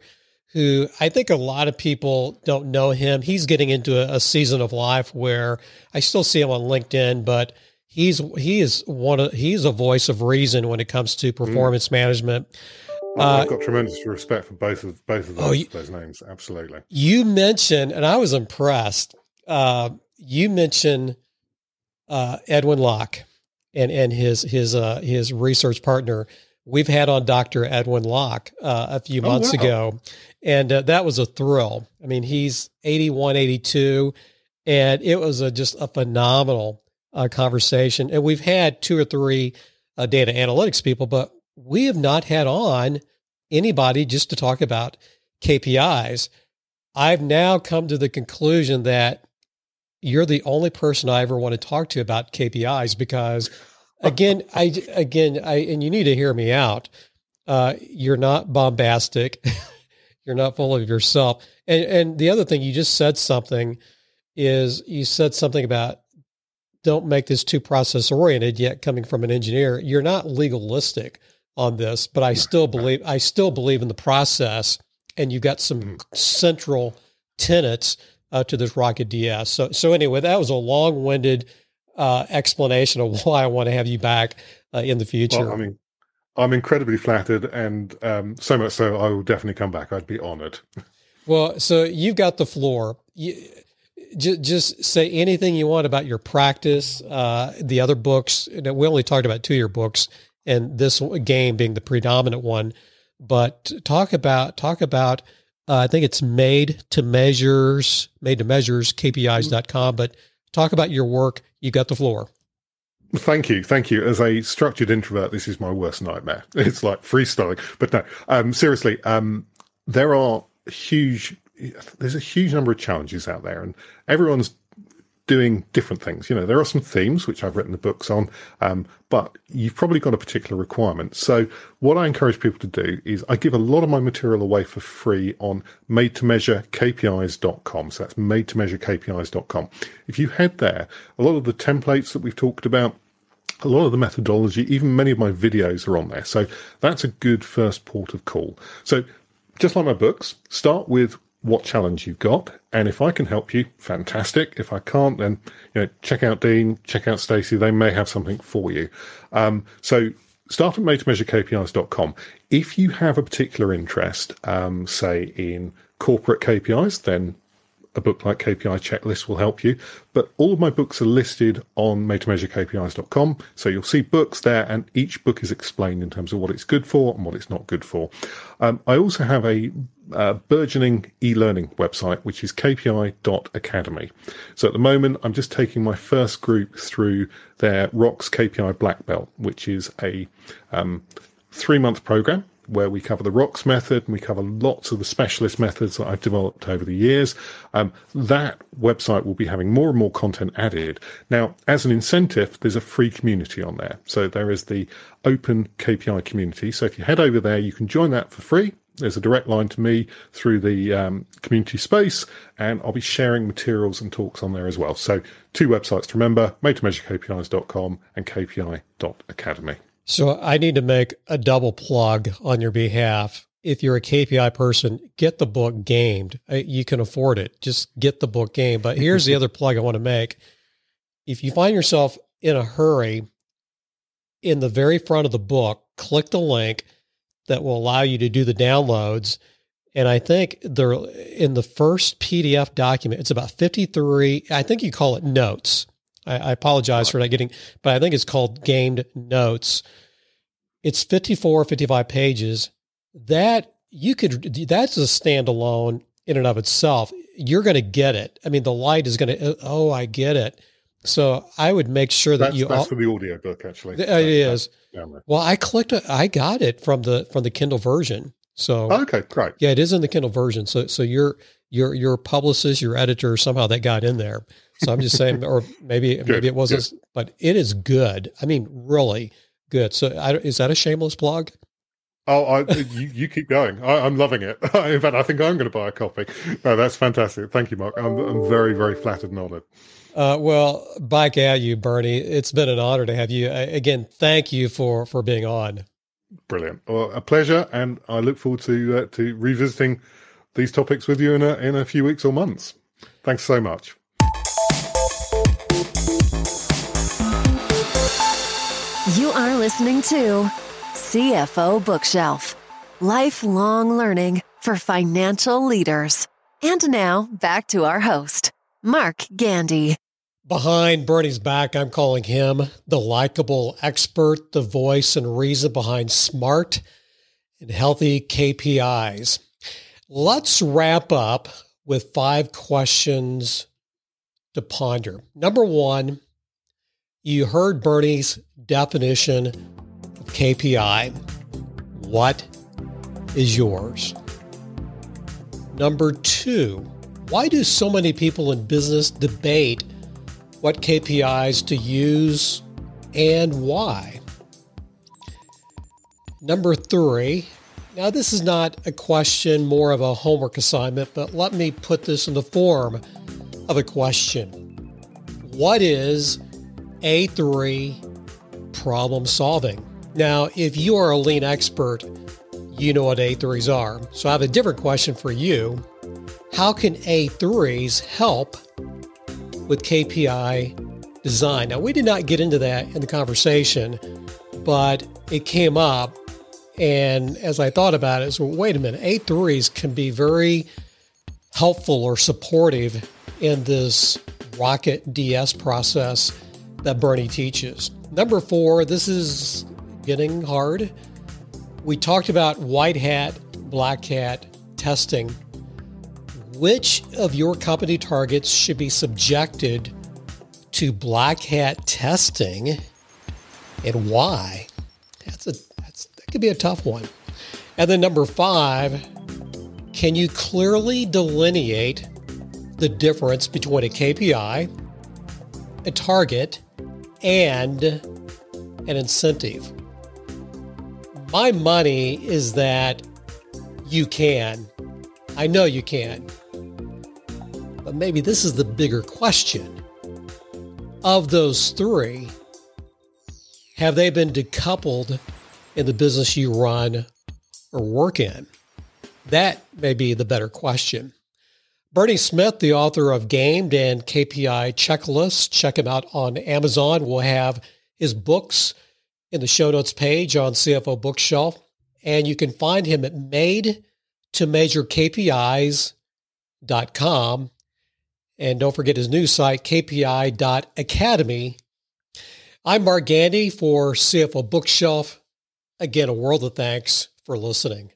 who I think a lot of people don't know him. He's getting into a, a season of life where I still see him on LinkedIn, but he's he is one of he's a voice of reason when it comes to performance mm. management. Uh, I've got tremendous respect for both of both of oh, those, oh, you, those names. Absolutely. You mentioned, and I was impressed. Uh, you mentioned uh, Edwin Locke and and his his uh, his research partner. We've had on Dr. Edwin Locke uh, a few oh, months oh, wow. ago, and uh, that was a thrill. I mean, he's 81, 82, and it was a, just a phenomenal uh, conversation. And we've had two or three uh, data analytics people, but we have not had on anybody just to talk about KPIs. I've now come to the conclusion that you're the only person I ever want to talk to about KPIs because again, I again, I and you need to hear me out. Uh, you're not bombastic. you're not full of yourself. And and the other thing you just said something is you said something about don't make this too process oriented yet coming from an engineer. You're not legalistic on this, but I still believe I still believe in the process and you've got some mm. central tenets uh, to this Rocket DS. So, so anyway, that was a long-winded uh, explanation of why I want to have you back uh, in the future. Well, I mean, I'm incredibly flattered, and um, so much so, I will definitely come back. I'd be honored. Well, so you've got the floor. You, just, just say anything you want about your practice. Uh, the other books, we only talked about two of your books, and this game being the predominant one. But talk about talk about uh, I think it's made to measures, made to measures, KPIs.com. But talk about your work. You got the floor. Thank you. Thank you. As a structured introvert, this is my worst nightmare. It's like freestyling. But no, um, seriously, um, there are huge, there's a huge number of challenges out there and everyone's doing different things. You know, there are some themes which I've written the books on, um, but you've probably got a particular requirement. So what I encourage people to do is I give a lot of my material away for free on made to measure KPIs.com. So that's made to measure KPIs.com. If you head there, a lot of the templates that we've talked about, a lot of the methodology, even many of my videos are on there. So that's a good first port of call. So just like my books, start with what challenge you've got. And if I can help you, fantastic. If I can't, then you know, check out Dean, check out Stacey. They may have something for you. Um, so start at made to measure KPIs.com. If you have a particular interest, um, say in corporate KPIs, then a book like KPI Checklist will help you. But all of my books are listed on made to measure KPIs.com. So you'll see books there, and each book is explained in terms of what it's good for and what it's not good for. Um, I also have a uh, burgeoning e-learning website, which is kpi.academy. So at the moment, I'm just taking my first group through their ROCS KPI Black Belt, which is a um, three month program where we cover the rocks method and we cover lots of the specialist methods that I've developed over the years. Um, that website will be having more and more content added. Now, as an incentive, there's a free community on there. So there is the open KPI community. So if you head over there, you can join that for free. There's a direct line to me through the um, community space, and I'll be sharing materials and talks on there as well. So, two websites to remember made to measure KPIs.com and KPI.academy. So I need to make a double plug on your behalf. If you're a KPI person, get the book gamed. Uh, you can afford it. Just get the book game. But here's the other plug I want to make. If you find yourself in a hurry, in the very front of the book, click the link that will allow you to do the downloads. And I think they're in the first PDF document, it's about 53, I think you call it notes. I, I apologize for not getting, but I think it's called Gamed Notes. It's 54, 55 pages. That you could, that's a standalone in and of itself. You're going to get it. I mean, the light is going to, uh, oh, I get it. So I would make sure that that's, you. That's all, for the audio book, actually. Uh, it is. Well, I clicked. I got it from the from the Kindle version. So okay, great. Yeah, it is in the Kindle version. So so your your your publicist, your editor, somehow that got in there. So I'm just saying, or maybe good, maybe it wasn't, good. but it is good. I mean, really good. So I, is that a shameless plug? Oh, I, you, you keep going. I, am loving it. In fact, I think I'm going to buy a copy. No, that's fantastic. Thank you, Mark. I'm, I'm very, very flattered and honored. Uh, well, back at you, Bernie. It's been an honor to have you. Again, thank you for for being on. Brilliant. Well, a pleasure, and I look forward to uh, to revisiting these topics with you in a in a few weeks or months. Thanks so much. You are listening to CFO Bookshelf Lifelong Learning for Financial Leaders. And now back to our host, Mark Gandy. Behind Bernie's back, I'm calling him the likable expert, the voice and reason behind smart and healthy KPIs. Let's wrap up with five questions to ponder. Number one, you heard Bernie's definition of KPI. What is yours? Number two, why do so many people in business debate what KPIs to use and why? Number three, now this is not a question, more of a homework assignment, but let me put this in the form of a question. What is A3 problem solving? Now, if you are a lean expert, you know what A3s are. So I have a different question for you. How can A3s help with KPI design? Now, we did not get into that in the conversation, but it came up. And as I thought about it, so wait a minute, A3s can be very helpful or supportive in this Rocket DS process that Bernie teaches. Number four, this is getting hard. We talked about white hat, black hat testing. Which of your company targets should be subjected to black hat testing and why? That's a that's, that could be a tough one. And then number five, can you clearly delineate the difference between a KPI, a target, and an incentive? My money is that you can. I know you can. But maybe this is the bigger question. Of those three, have they been decoupled in the business you run or work in? That may be the better question. Bernie Smith, the author of Gamed and KPI Checklists, check him out on Amazon. We'll have his books in the show notes page on CFO Bookshelf. And you can find him at made to measure KPIs.com. And don't forget his new site, kpi.academy. I'm Mark Gandy for CFO Bookshelf. Again, a world of thanks for listening.